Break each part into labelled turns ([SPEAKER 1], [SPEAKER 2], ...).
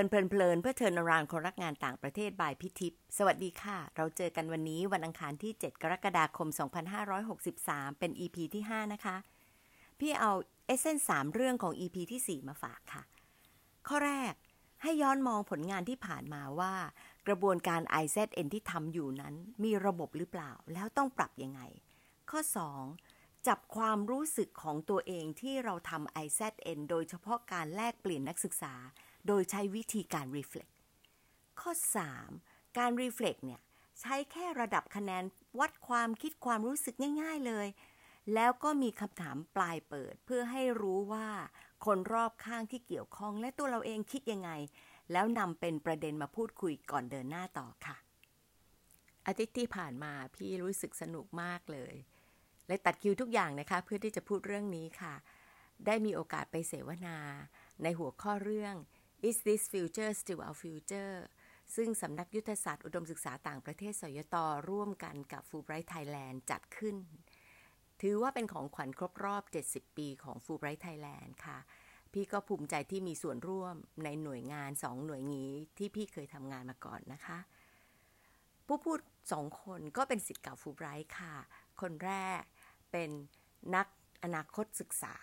[SPEAKER 1] ลินเพลินเพลินเพื่อเทินรานคนรักงานต่างประเทศบายพิทิพสวัสดีค่ะ เราเจอกันวันนี้วันอังคารที่ 7 กรกฎาคม 2563 เป็น EP ที่ 5 นะคะ พี่เอาเอเซนสามเรื่องของ EP ที่ 4 มาฝากค่ะ ข้อแรกให้ย้อนมองผลงานที่ผ่านมาว่า กระบวนการ IZN ที่ทำอยู่นั้นมีระบบหรือเปล่า แล้วต้องปรับยังไง ข้อ 2 จับความรู้สึกของตัวเองที่เราทำ IZN โดยเฉพาะการแลกเปลี่ยนนักศึกษา โดยใช้วิธีการ reflect ข้อ 3. การ reflect เนี่ยใช้แค่ระดับคะแนนวัดความคิดความรู้สึกง่าย ๆเลย แล้วก็มีคำถามปลายเปิดเพื่อให้รู้ว่าคนรอบข้างที่เกี่ยวข้องและตัวเราเองคิดยังไง แล้วนำเป็นประเด็นมาพูดคุยก่อนเดินหน้าต่อค่ะ อาทิตย์ที่ผ่านมาพี่รู้สึกสนุกมากเลยเลยตัดคิวทุกอย่างนะคะ เพื่อที่จะพูดเรื่องนี้ค่ะ ได้มีโอกาสไปเสวนา ในหัวข้อเรื่อง Is this future still our future ซึ่งสำนักยุทธศาสตร์อุดมศึกษาต่างประเทศสยตร่วมกันกับ Fulbright Thailand จัดขึ้น ถือว่าเป็นของขวัญครบรอบ 70 ปีของ Fulbright Thailand ค่ะ พี่ก็ภูมิใจที่มีส่วนร่วมในหน่วยงานสองหน่วยงี้ที่พี่เคยทำงานมาก่อนนะคะ ผู้พูดสองคนก็เป็นสิทธิ์เก่าฟูไบรท์ค่ะ คนแรกเป็นนักอนาคตศึกษา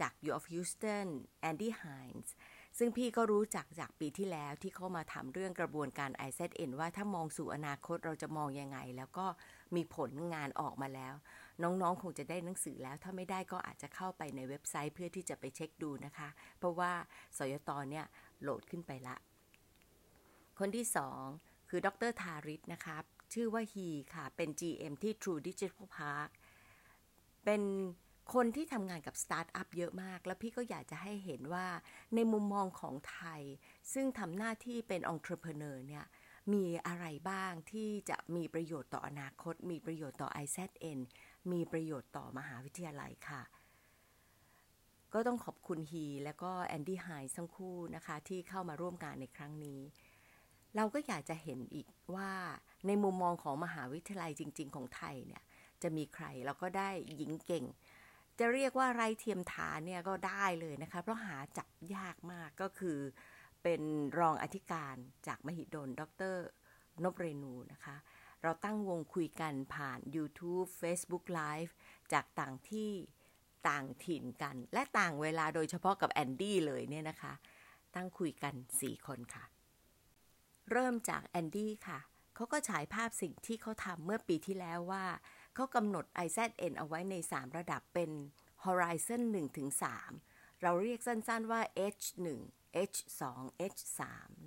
[SPEAKER 1] จาก U of Houston Andy Hines ซึ่งพี่ก็รู้จักจากปีที่แล้วที่เขามาทำเรื่องกระบวนการ IZN ว่าถ้ามองสู่อนาคตเราจะมองยังไง แล้วก็มีผลงานออกมาแล้ว น้องๆคงจะได้หนังสือแล้ว ถ้าไม่ได้ก็อาจจะเข้าไปในเว็บไซต์เพื่อที่จะไปเช็คดูนะคะ เพราะว่าสยตเนี่ยโหลดขึ้นไปละ คนที่สองคือดรทาริสนะคะชื่อว่าฮีค่ะ เป็น GM ที่ True Digital Park เป็น คนที่ทำงานกับสตาร์ทอัพเยอะมาก แล้วพี่ก็อยากจะให้เห็นว่าในมุมมองของไทย ซึ่งทำหน้าที่เป็นองค์ประกอบเนี่ยมีอะไรบ้างที่จะมีประโยชน์ต่ออนาคต มีประโยชน์ต่อ IZN มีประโยชน์ต่อมหาวิทยาลัยค่ะ ก็ต้องขอบคุณฮีและก็แอนดี้ไฮทั้งคู่นะคะที่เข้ามาร่วมงานในครั้งนี้ เราก็อยากจะเห็นอีกว่าในมุมมองของมหาวิทยาลัยจริง ๆ ของไทยเนี่ยจะมีใคร เราก็ได้หญิงเก่ง จะเรียกว่าไรเทียมฐานเนี่ยก็ได้เลยนะคะ เพราะหาจับยากมากก็คือ เป็นรองอธิการจากมหิดล ดรนบเรนูนะคะ เราตั้งวงคุยกันผ่าน YouTube Facebook Live จากต่างที่ต่างถิ่นกัน และต่างเวลาโดยเฉพาะกับแอนดี้เลยเนี่ยนะคะ ตั้งคุยกัน 4 คนค่ะ เริ่มจากแอนดี้ค่ะ เขาก็ฉายภาพสิ่งที่เขาทำเมื่อปีที่แล้วว่า เขากำหนด IZN เอาไว้ใน 3 ระดับเป็น Horizon 1ถึง3เราเรียกสั้นๆว่า H1 H2 H3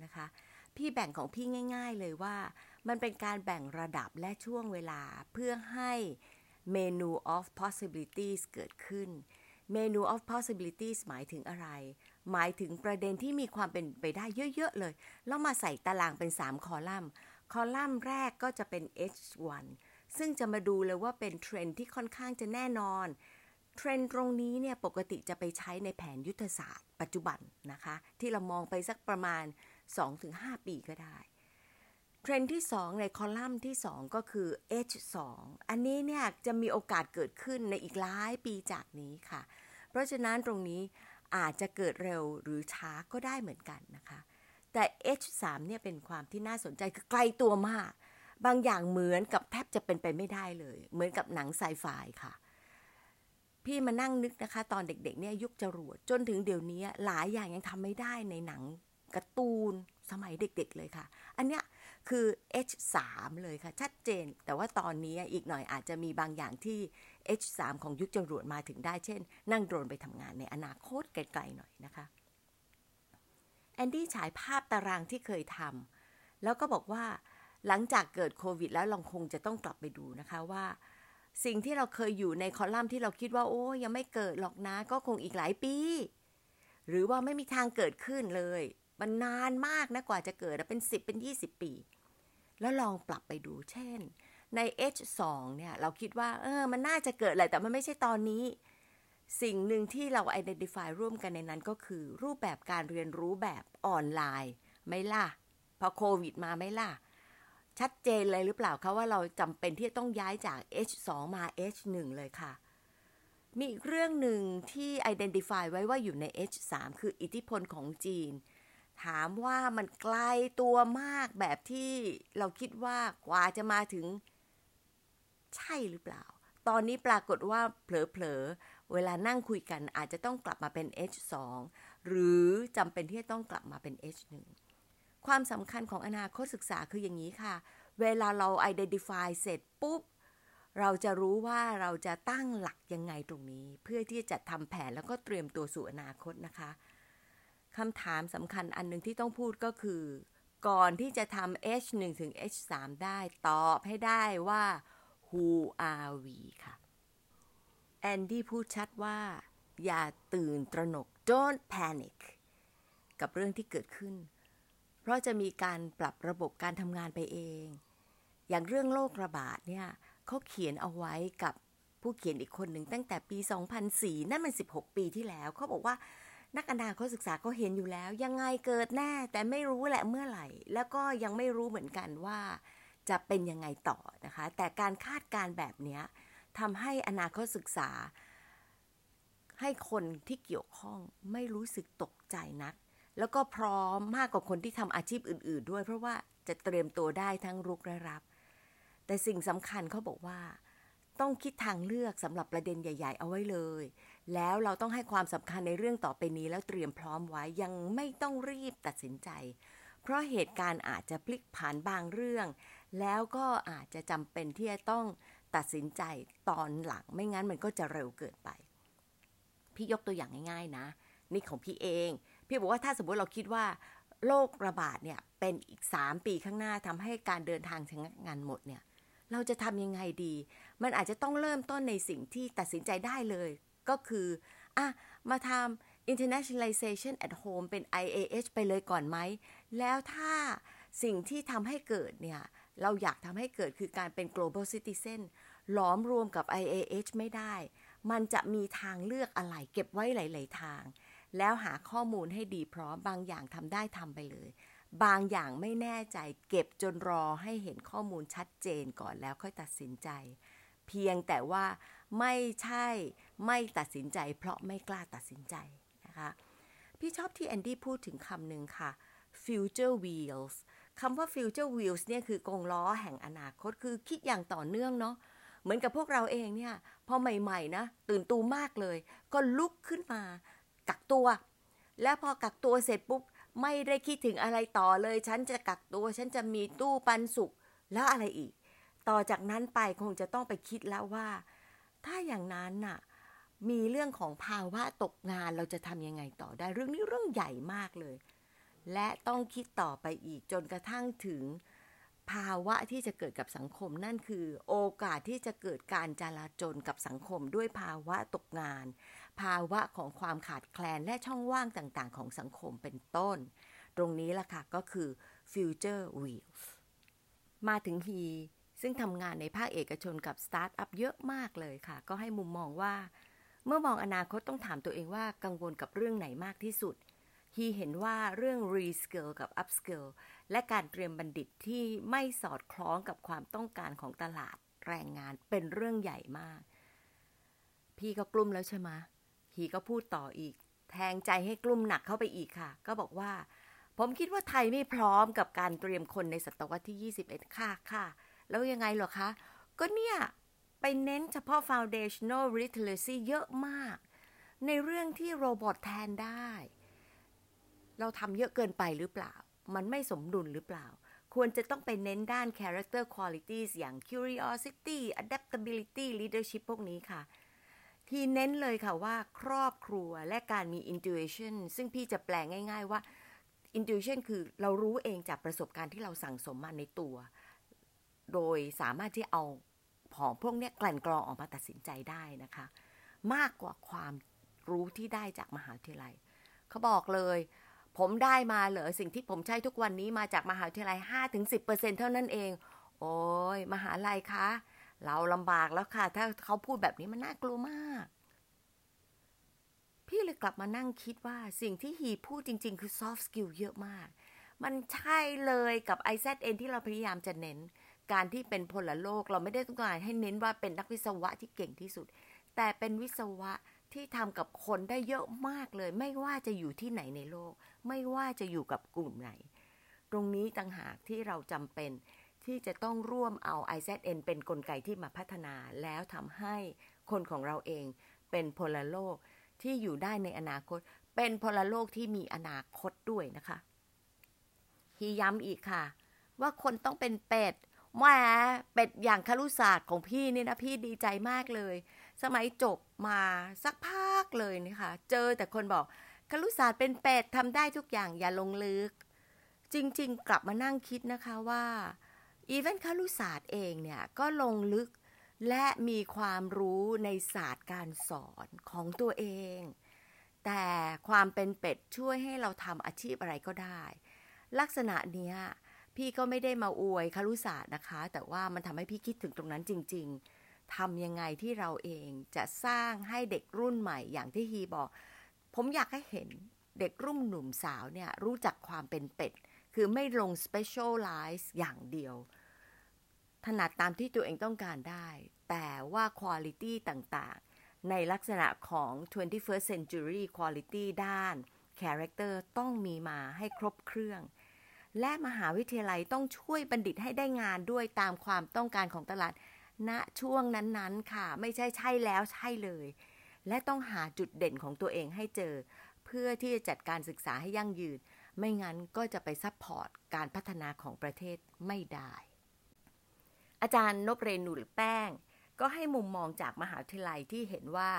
[SPEAKER 1] นะคะ พี่แบ่งของพี่ง่าย ๆเลยว่า มันเป็นการแบ่งระดับและช่วงเวลาเพื่อให้เมนู of possibilities เกิดขึ้น เมนู of possibilities หมายถึงอะไร หมายถึงประเด็นที่มีความเป็นไปได้เยอะ ๆ เลย แล้วมาใส่ตารางเป็น 3 คอลัมน์ คอลัมน์แรกก็จะเป็น H1 ซึ่งจะมาดูเลยว่าเป็นเทรนที่ค่อนข้างจะแน่นอน เทรนตรงนี้เนี่ยปกติจะไปใช้ในแผนยุทธศาสตร์ ปัจจุบันนะคะ ที่เรามองไปสักประมาณ 2-5 ปีก็ได้เทรนที่ 2 ในคอลัมน์ที่ 2 ก็คือ H2 อันนี้เนี่ยจะมีโอกาสเกิดขึ้นในอีกหลายปีจากนี้ค่ะ เพราะฉะนั้นตรงนี้อาจจะเกิดเร็วหรือช้าก็ได้เหมือนกันนะคะ แต่ H3 เนี่ยเป็นความที่น่าสนใจคือไกลตัวมาก บางอย่างเหมือนกับแทบจะเป็นไปไม่ได้เลย เหมือนกับหนังไซไฟค่ะ พี่มานั่งนึกนะคะ ตอนเด็กๆเนี่ยยุคจรวดจนถึงเดี๋ยวนี้หลายอย่างยังทำไม่ได้ในหนังการ์ตูนสมัยเด็กๆเลยค่ะ อันเนี้ยคือ H3 เลยค่ะ ชัดเจน แต่ว่าตอนนี้อีกหน่อยอาจจะมีบางอย่างที่ H3 ของยุคจรวดมาถึงได้ เช่น นั่งโดรนไปทำงานในอนาคตไกลๆหน่อยนะคะแอนดี้ฉายภาพตารางที่เคยทำแล้วก็บอกว่า หลังจากเกิดโควิด แล้วเราคงจะต้องกลับไปดูนะคะว่า สิ่งที่เราเคยอยู่ในคอลัมน์ที่เราคิดว่าโอ้ยังไม่เกิดหรอกนะ ก็คงอีกหลายปี หรือว่าไม่มีทางเกิดขึ้นเลย มันนานมากนะกว่าจะเกิดเป็น 10 เป็น 20 ปี แล้วลองปรับไปดูเช่น ใน H2 เนี่ยเราคิดว่าเออมันน่าจะเกิดแหละแต่มันไม่ใช่ตอนนี้สิ่งหนึ่งที่เรา identify ร่วมกันในนั้นก็คือ รูปแบบการเรียนรู้แบบออนไลน์ ไม่ล่ะ พอโควิดมาไม่ล่ะ ชัดเจนเลยหรือเปล่าคะว่าเราจำเป็นที่ต้องย้ายจาก H2 มา H1 เลยค่ะ มีอีกเรื่องหนึ่งที่ identify ไว้ว่าอยู่ใน H3 คืออิทธิพลของจีน ถามว่ามันไกลตัวมากแบบที่เราคิดว่ากว่าจะมาถึง ใช่หรือเปล่า ตอนนี้ปรากฏว่าเผลอๆ เวลานั่งคุยกันอาจจะต้องกลับมาเป็น H2 หรือจำเป็นที่จะต้องกลับมาเป็น H1 ความสำคัญของอนาคตศึกษาคืออย่างนี้ค่ะ เวลาเรา identify เสร็จปุ๊บ เราจะรู้ว่าเราจะตั้งหลักยังไงตรงนี้ เพื่อที่จะทำแผนแล้วก็เตรียมตัวสู่อนาคตนะคะคำถามสำคัญอันหนึ่งที่ต้องพูดก็คือ ก่อนที่จะทำ H1 ถึง H3 ได้ตอบให้ได้ว่า who are we ค่ะแอนดี้พูดชัดว่า อย่าตื่นตระหนก don't panic กับเรื่องที่เกิดขึ้น เพราะจะมีการปรับระบบการทำงานไปเอง อย่างเรื่องโรคระบาดเนี่ยเขาเขียนเอาไว้กับผู้เขียนอีกคนหนึ่งตั้งแต่ปี 2004 นั่นมัน 16 ปีที่แล้วเขาบอกว่านักอนาคตศึกษาก็เห็นอยู่แล้ว ยังไงเกิดแน่แต่ไม่รู้แหละเมื่อไหร่ แล้วก็ยังไม่รู้เหมือนกันว่าจะเป็นยังไงต่อนะคะ แต่การคาดการแบบนี้ทำให้อนาคตศึกษา ให้คนที่เกี่ยวข้องไม่รู้สึกตกใจนัก แล้วก็พร้อมมากกว่าคนที่ทำอาชีพอื่น ๆ ด้วย เพราะว่าจะเตรียมตัวได้ทั้งรุกและรับ แต่สิ่งสำคัญเขาบอกว่า ต้องคิดทางเลือกสำหรับประเด็นใหญ่ ๆ เอาไว้เลย แล้วเราต้องให้ความสำคัญในเรื่องต่อไปนี้แล้วเตรียมพร้อมไว้ยังไม่ต้องรีบตัดสินใจ เพราะเหตุการณ์อาจจะพลิกผันบางเรื่อง แล้วก็อาจจะจำเป็นที่จะต้องตัดสินใจตอนหลังไม่งั้นมันก็จะเร็วเกินไป พี่ยกตัวอย่างง่าย ๆ นะ นี่ของพี่เอง พี่บอกว่าถ้าสมมติเราคิดว่าโรคระบาดเนี่ยเป็นอีก 3 ปีข้างหน้าทำให้การเดินทางชะงักงานหมดเนี่ยเราจะทำยังไงดี มันอาจจะต้องเริ่มต้นในสิ่งที่ตัดสินใจได้เลย ก็คืออะมาทำ internationalization at home เป็น IAH ไปเลยก่อนไหม แล้วถ้าสิ่งที่ทำให้เกิดเนี่ย เราอยากทำให้เกิดคือการเป็น global citizen ล้อมรวมกับ IAH ไม่ได้ มันจะมีทางเลือกอะไรเก็บไว้หลาย ๆ ทาง แล้วหาข้อมูลให้ดีพร้อมบางอย่างทำได้ทำไปเลย บางอย่างไม่แน่ใจเก็บจนรอให้เห็นข้อมูลชัดเจนก่อนแล้วค่อยตัดสินใจ เพียงแต่ว่าไม่ใช่ไม่ตัดสินใจ เพราะไม่กล้าตัดสินใจนะคะพี่ชอบที่แอนดี้พูดถึงคำหนึ่งค่ะ future wheels คำว่า future wheels เนี่ยคือกงล้อแห่งอนาคตคือคิดอย่างต่อเนื่องเนาะเหมือนกับพวกเราเองเนี่ยพอใหม่ ๆ นะ ตื่นตูมากเลย ก็ลุกขึ้นมา กักตัว แล้วพอกักตัวเสร็จปุ๊บไม่ได้คิดถึงอะไรต่อเลย ฉันจะกักตัว ฉันจะมีตู้ปันสุกแล้วอะไรอีก ต่อจากนั้นไปคงจะต้องไปคิดแล้วว่า ถ้าอย่างนั้นน่ะ มีเรื่องของภาวะตกงานเราจะทำยังไงต่อได้เรื่องนี้เรื่องใหญ่มากเลย และต้องคิดต่อไปอีกจนกระทั่งถึง ภาวะที่จะเกิดกับสังคมนั่นคือ โอกาสที่จะเกิดการจลาจลกับสังคมด้วยภาวะตกงาน ภาวะของความขาดแคลนและช่องว่างต่างๆ ของสังคมเป็นต้น ตรงนี้ล่ะค่ะก็คือ future wheels มาถึงฮีซึ่งทำงานในภาคเอกชนกับสตาร์ทอัพเยอะมากเลยค่ะ ก็ให้มุมมองว่า เมื่อมองอนาคตต้องถามตัวเองว่ากังวลกับเรื่องไหนมากที่สุด ฮีเห็นว่าเรื่อง reskill กับ upskill และการเตรียมบัณฑิตที่ไม่สอดคล้องกับความต้องการของตลาดแรงงานเป็นเรื่องใหญ่มาก พี่ก็กลุ้มแล้วใช่ไหม ฮีก็พูดต่ออีก แทงใจให้กลุ้มหนักเข้าไปอีกค่ะ ก็บอกว่า ผมคิดว่าไทยไม่พร้อมกับการเตรียมคนในศตวรรษที่ 21 ค่ะค่ะ แล้วยังไงหรอคะ ก็เนี่ย ไปเน้นเฉพาะ foundational literacy เยอะมาก ในเรื่องที่โรบอทแทนได้ เราทำเยอะเกินไปหรือเปล่า มันไม่สมดุลหรือเปล่าควรจะต้องไปเน้นด้าน character qualities อย่าง curiosity adaptability leadership พวกนี้ค่ะ ที่เน้นเลยค่ะว่าครอบครัวและการมี intuition ซึ่งพี่จะแปลง่าย ๆว่า intuition คือเรารู้เองจากประสบการณ์ที่เราสั่งสมมาในตัว โดยสามารถที่เอาของพวกนี้กลั่นกรองออกมาตัดสินใจได้นะคะ มากกว่าความรู้ที่ได้จากมหาวิทยาลัย เขาบอกเลย ผมได้มาเหรอสิ่งที่ผมใช้ทุกวันนี้มาจากมหาวิทยาลัย 5-10%เท่านั้นเอง โอ้ยมหาลัยคะ เราลำบากแล้วค่ะ ถ้าเขาพูดแบบนี้มันน่ากลัวมาก พี่เลยกลับมานั่งคิดว่าสิ่งที่ฮีพูดจริง ๆ คือ soft skill เยอะมาก มันใช่เลยกับ IZN ที่เราพยายามจะเน้น การที่เป็นพลโลก เราไม่ได้ต้องการให้เน้นว่าเป็นนักวิศวะที่เก่งที่สุด แต่เป็นวิศวะที่ทำกับคนได้เยอะมากเลย ไม่ว่าจะอยู่ที่ไหนในโลก ไม่ว่าจะอยู่กับกลุ่มไหน ตรงนี้ต่างหากที่เราจำเป็น ที่จะต้องร่วมเอา IZN เป็นนกลไกที่มาพัฒนา แล้วทำให้คนของเราเองเป็นพลโลกที่อยู่ได้ในอนาคต เป็นพลโลกที่มีอนาคตด้วยนะคะฮีย้ำอีกค่ะ ว่าคนต้องเป็นเป็ดแหมเป็ดอย่างคารุศาสตร์ของพี่นี่นะพี่ดีใจมากเลย สมัยจบมาสักพักเลยนะคะเจอแต่คนบอกคารุศาสตร์เป็นเป็ดทำได้ทุกอย่างอย่าลงลึก จริง ๆ กลับมานั่งคิดนะคะว่า อีเวนคารุศาสตร์เองเนี่ยก็ลงลึกและมีความรู้ในศาสตร์การสอนของตัวเอง แต่ความเป็นเป็ดช่วยให้เราทำอาชีพอะไรก็ได้ ลักษณะเนี้ยพี่ก็ไม่ได้มาอวยคารุศาสตร์นะคะ แต่ว่ามันทำให้พี่คิดถึงตรงนั้นจริง ๆทำยังไงที่เราเองจะสร้างให้เด็กรุ่นใหม่อย่างที่ฮีบอก ผมอยากให้เห็นเด็กรุ่นหนุ่มสาวเนี่ยรู้จักความเป็นเป็ด คือไม่ลง specialize อย่างเดียว ถนัดตามที่ตัวเองต้องการได้ แต่ว่า quality ต่างๆ ในลักษณะของ 21st century quality ด้าน character ต้องมีมาให้ครบเครื่อง และมหาวิทยาลัยต้องช่วยบัณฑิตให้ได้งานด้วยตามความต้องการของตลาดณช่วงนั้นๆ ค่ะ ไม่ใช่ใช่แล้วใช่เลย และต้องหาจุดเด่นของตัวเองให้เจอ เพื่อที่จะจัดการศึกษาให้ยั่งยืน ไม่งั้นก็จะไป supportการพัฒนาของประเทศไม่ได้ อาจารย์นบเรนูหรือแป้ง ก็ให้มุมมองจากมหาวิทยาลัยที่เห็นว่า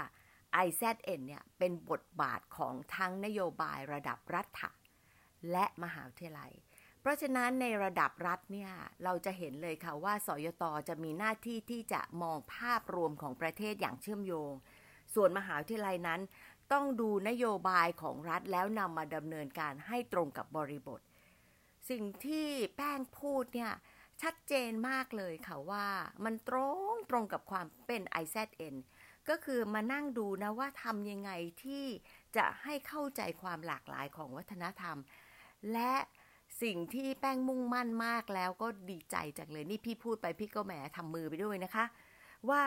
[SPEAKER 1] IZN เนี่ยเป็นบทบาทของทั้งนโยบายระดับรัฐและมหาวิทยาลัย เพราะฉะนั้นในระดับรัฐเนี่ยเราจะเห็นเลยค่ะว่าสยตจะมีหน้าที่ที่จะมองภาพรวมของประเทศอย่างเชื่อมโยง ส่วนมหาวิทยาลัยนั้น ต้องดูนโยบายของรัฐแล้วนำมาดำเนินการให้ตรงกับบริบท สิ่งที่แป้งพูดเนี่ย ชัดเจนมากเลยค่ะว่ามันตรงตรงกับความเป็น IZN ก็คือมานั่งดูนะว่าทำยังไงที่จะให้เข้าใจความหลากหลายของวัฒนธรรม และสิ่งที่แป้งมุ่งมั่นมากแล้วก็ดีใจจังเลย นี่พี่พูดไปพี่ก็แหมทำมือไปด้วยนะคะ ว่า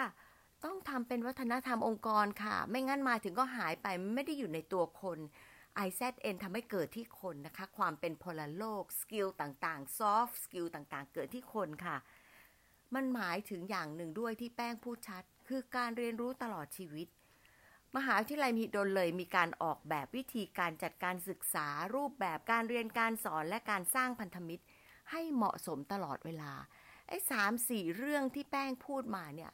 [SPEAKER 1] ต้องทำเป็นวัฒนธรรมองค์กรค่ะ ไม่งั้นมาถึงก็หายไปไม่ได้อยู่ในตัวคน IZN ทำให้เกิดที่คนนะคะ ความเป็นพลโลก skill ต่างๆ soft skill ต่างๆ เกิดที่คนค่ะ มันหมายถึงอย่างหนึ่งด้วยที่แป้งพูดชัด คือการเรียนรู้ตลอดชีวิต มหาวิทยาลัยมีดนเลยมีการออกแบบวิธีการจัดการศึกษา รูปแบบการเรียนการสอนและการสร้างพันธมิตร ให้เหมาะสมตลอดเวลาไอ้สามสี่เรื่องที่แป้งพูดมาเนี่ย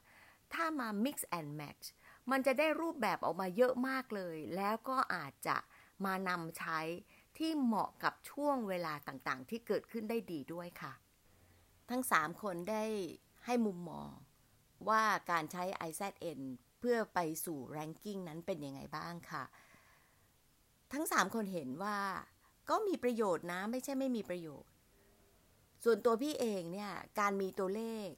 [SPEAKER 1] ถ้ามา mix and match มันจะได้รูปแบบออกมาเยอะมากเลย แล้วก็อาจจะมานำใช้ที่เหมาะกับช่วงเวลาต่างๆ ที่เกิดขึ้นได้ดีด้วยค่ะ ทั้งสามคนได้ให้มุมมองว่าการใช้ IZN พื่อไปสู่แรงกิ้งนั้นเป็นยังไงบ้างค่ะ ทั้ง 3 คนเห็นว่าก็มีประโยชน์นะ ไม่ใช่ไม่มีประโยชน์ ส่วนตัวพี่เองเนี่ย การมีตัวเลข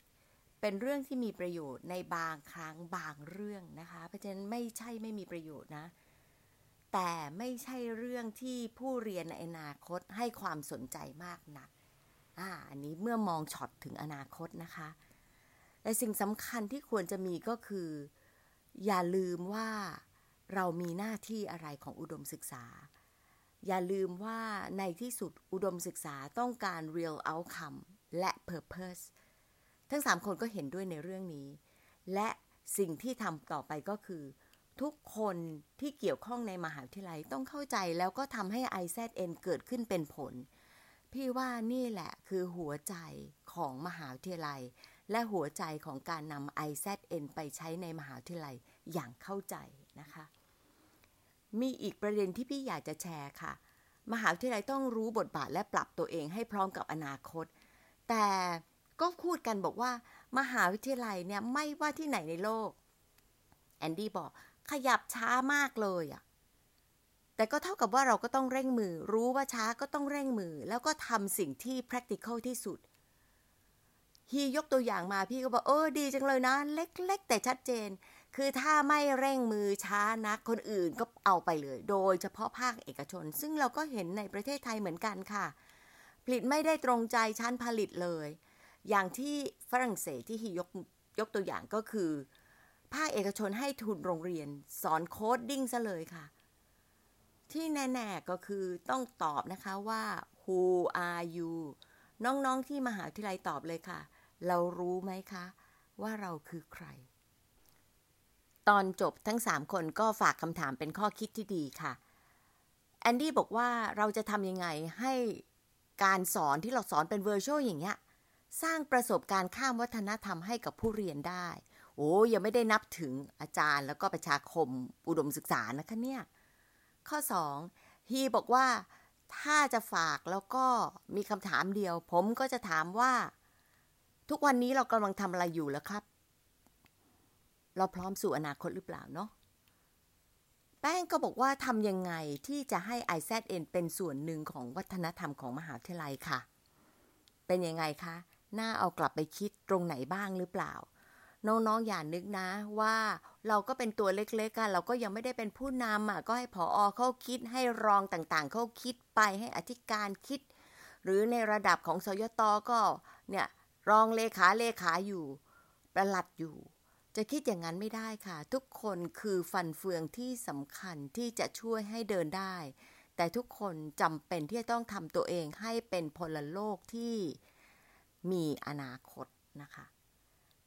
[SPEAKER 1] เป็นเรื่องที่มีประโยชน์ในบางครั้งบางเรื่องนะคะ เพราะฉะนั้นไม่ใช่ไม่มีประโยชน์นะ แต่ไม่ใช่เรื่องที่ผู้เรียนในอนาคตให้ความสนใจมากนักอ่าอันนี้เมื่อมองช็อตถึงอนาคตนะคะแต่สิ่งสำคัญที่ควรจะมีก็คือ อย่าลืมว่าเรามีหน้าที่อะไรของอุดมศึกษา อย่าลืมว่าในที่สุดอุดมศึกษาต้องการ real outcome และ purpose ทั้งสามคนก็เห็นด้วยในเรื่องนี้ และสิ่งที่ทำต่อไปก็คือ ทุกคนที่เกี่ยวข้องในมหาวิทยาลัยต้องเข้าใจแล้วก็ทำให้ IZN เกิดขึ้นเป็นผล พี่ว่านี่แหละคือหัวใจของมหาวิทยาลัย และหัวใจของการนำ IZN ไปใช้ในมหาวิทยาลัยอย่างเข้าใจนะคะ มีอีกประเด็นที่พี่อยากจะแชร์ค่ะ มหาวิทยาลัยต้องรู้บทบาทและปรับตัวเองให้พร้อมกับอนาคต แต่ ก็พูดกันบอกว่า มหาวิทยาลัยเนี่ยไม่ว่าที่ไหนในโลก แอนดี้บอกขยับช้ามากเลยอะแต่ก็เท่ากับว่าเราก็ต้องเร่งมือ รู้ว่าช้าก็ต้องเร่งมือ แล้วก็ทำสิ่งที่ practical ที่สุดฮียกตัวอย่างมาพี่ก็บอกเออดีจังเลยนะ เล็กๆ แต่ชัดเจน คือถ้าไม่เร่งมือช้านักคนอื่นก็เอาไปเลย โดยเฉพาะภาคเอกชน ซึ่งเราก็เห็นในประเทศไทยเหมือนกันค่ะ ผลิตไม่ได้ตรงใจชั้นผลิตเลย อย่างที่ฝรั่งเศสที่ฮียกยกตัวอย่างก็คือ ภาคเอกชนให้ทุนโรงเรียน สอนโคดดิ้งซะเลยค่ะ ที่แน่ๆก็คือต้องตอบนะคะว่า who are you น้องๆที่มหาวิทยาลัยตอบเลยค่ะ เรารู้ไหมคะ ว่าเราคือใคร ตอนจบทั้งสามคนก็ฝากคำถามเป็นข้อคิดที่ดีค่ะ แอนดี้บอกว่าเราจะทำยังไงให้การสอนที่เราสอนเป็นเวอร์ชวลอย่างเงี้ย สร้างประสบการณ์ข้ามวัฒนธรรมให้กับผู้เรียนได้ โอ้ยังไม่ได้นับถึงอาจารย์แล้วก็ประชาคมอุดมศึกษานะคะเนี่ย ข้อ 2 ฮีบอกว่า ถ้าจะฝากแล้วก็มีคำถามเดียว ผมก็จะถามว่า ทุกวันนี้เรากำลังทำอะไรอยู่แล้วครับ เราพร้อมสู่อนาคตหรือเปล่าเนาะแป้งก็บอกว่าทำยังไงที่จะให้ IZN เป็นส่วนหนึ่งของวัฒนธรรมของมหาวิทยาลัยค่ะ เป็นยังไงคะ น่าเอากลับไปคิดตรงไหนบ้างหรือเปล่า น้องๆอย่านึกนะว่าเราก็เป็นตัวเล็กๆกันเราก็ยังไม่ได้เป็นผู้นำอะก็ให้ผออเขาคิดให้รองต่างๆเขาคิดไปให้อธิการคิด หรือในระดับของสยตก็เนี่ยรองเลขาเลขาอยู่ประหลัดอยู่ จะคิดอย่างนั้นไม่ได้ค่ะ ทุกคนคือฟันเฟืองที่สำคัญที่จะช่วยให้เดินได้ แต่ทุกคนจำเป็นที่จะต้องทำตัวเองให้เป็นพลโลกที่ มีอนาคตนะคะ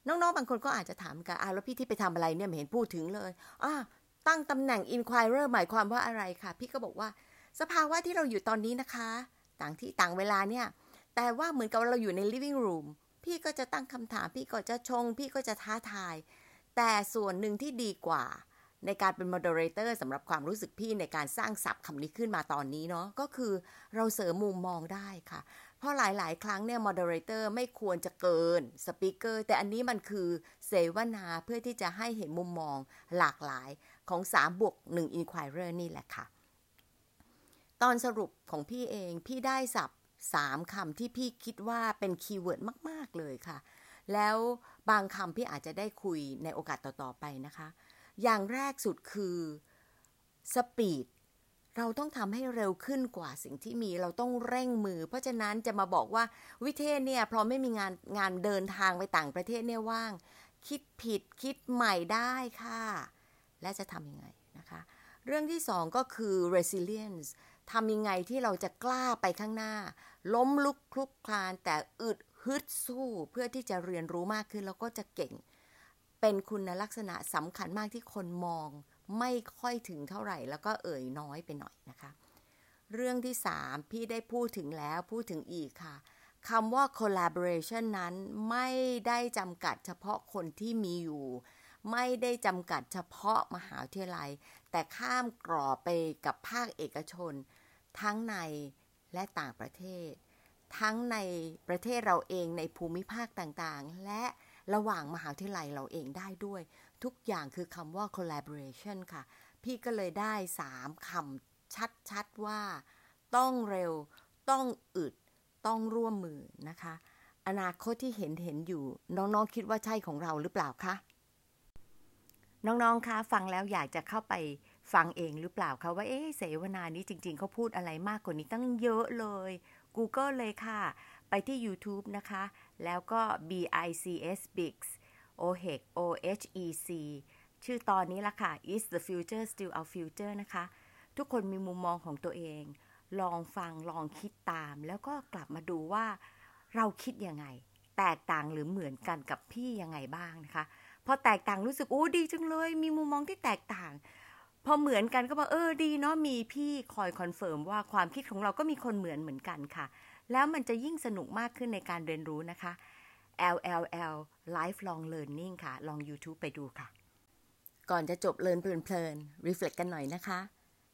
[SPEAKER 1] น้องๆ บางคนก็อาจจะถามกันอะแล้วพี่ที่ไปทำอะไรเนี่ยไม่เห็นพูดถึงเลยอะตั้งตำแหน่ง inquirer หมายความว่าอะไรคะพี่ก็บอกว่า สภาวะที่เราอยู่ตอนนี้นะคะ ต่างที่ต่างเวลาเนี่ย แต่ว่าเหมือนกับเราอยู่ใน living room พี่ก็จะตั้งคำถาม พี่ก็จะชง พี่ก็จะท้าทาย แต่ส่วนหนึ่งที่ดีกว่า ในการเป็น moderator สำหรับความรู้สึกพี่ในการสร้างศัพท์คำนี้ขึ้นมาตอนนี้เนาะก็คือเราเสริมมุมมองได้ค่ะ เพราะหลาย ๆ ครั้งเนี่ย moderator ไม่ควรจะเกิน speaker แต่อันนี้มันคือเสวนาเพื่อที่จะให้เห็นมุมมองหลากหลายของ3บวก1 inquirer นี่แหละค่ะ ตอนสรุปของพี่เองพี่ได้ศัพท์สามคำที่พี่คิดว่าเป็น keyword มาก ๆ เลยค่ะ แล้วบางคำพี่อาจจะได้คุยในโอกาสต่อ ๆ ไปนะคะ อย่างแรกสุดคือ speed เราต้องทำให้เร็วขึ้นกว่าสิ่งที่มีเราต้องเร่งมือ เพราะฉะนั้นจะมาบอกว่าวิเทศเนี่ยเพราะไม่มีงานงานเดินทางไปต่างประเทศเนี่ยว่าง คิดผิดคิดใหม่ได้ค่ะ และจะทำยังไงนะคะ เรื่องที่สองก็คือ resilience ทำยังไงที่เราจะกล้าไปข้างหน้า ล้มลุกคลุกคลานแต่อึดฮึดสู้เพื่อที่จะเรียนรู้มากขึ้นแล้วก็จะเก่ง เป็นคุณลักษณะสำคัญมากที่คนมอง ไม่ค่อยถึงเท่าไหร่ แล้วก็เอ่ยน้อยไปหน่อยนะคะ เรื่องที่สามพี่ได้พูดถึงแล้วพูดถึงอีกค่ะคำว่า collaboration นั้นไม่ได้จำกัดเฉพาะคนที่มีอยู่ ไม่ได้จำกัดเฉพาะมหาวิทยาลัย แต่ข้ามกรอบไปกับภาคเอกชน ทั้งในและต่างประเทศ ทั้งในประเทศเราเองในภูมิภาคต่างๆ และระหว่างมหาวิทยาลัยเราเองได้ด้วย ทุกอย่างคือคำว่า collaboration ค่ะ พี่ก็เลยได้สามคำชัดๆว่า ต้องเร็ว ต้องอึด ต้องร่วมมือนะคะ อนาคตที่เห็นเห็นอยู่ น้องๆคิดว่าใช่ของเราหรือเปล่าคะน้องๆคะฟังแล้วอยากจะเข้าไปฟังเองหรือเปล่าคะว่าเอ๊เสวนานี้จริง ๆเขาพูดอะไรมากกว่านี้ตั้งเยอะเลย Google เลยค่ะ ไปที่ YouTube นะคะ แล้วก็ BICS Bix OHEC OHEC ชื่อตอนนี้ละค่ะ Is the future still our future นะคะ ทุกคนมีมุมมองของตัวเอง ลองฟังลองคิดตาม แล้วก็กลับมาดูว่าเราคิดยังไง แตกต่างหรือเหมือนกันกับพี่ยังไงบ้างนะคะ พอแตกต่างรู้สึกโอ้ดีจังเลย มีมุมมองที่แตกต่าง พอเหมือนกันก็บอกเออดีเนาะมีพี่คอย confirm ว่าความคิดของเราก็มีคนเหมือนเหมือนกันค่ะ แล้วมันจะยิ่งสนุกมากขึ้นในการเรียนรู้นะคะ LLL Lifelong Learning ค่ะ ลอง YouTube ไปดูค่ะ ก่อนจะจบเลินเพลินๆ reflect กันหน่อยนะคะ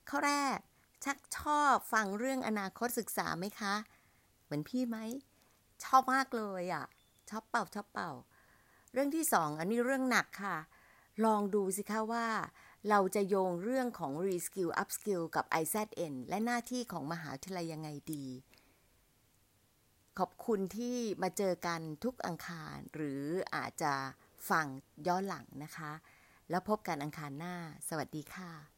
[SPEAKER 1] ข้อแรก ชักชอบฟังเรื่องอนาคตศึกษาไหมคะ เหมือนพี่ไหม ชอบมากเลยอะ่ะ ชอบเป่าชอบเป่า เรื่องที่สองอันนี้เรื่องหนักค่ะ ลองดูสิคะว่าเราจะโยงเรื่องของ Reskill Upskill กับ IZN และหน้าที่ของมหาวิทยาลัยยังไงดี ขอบคุณที่มาเจอกันทุกอังคาร หรืออาจจะฟังย้อนหลังนะคะ แล้วพบกันอังคารหน้า สวัสดีค่ะ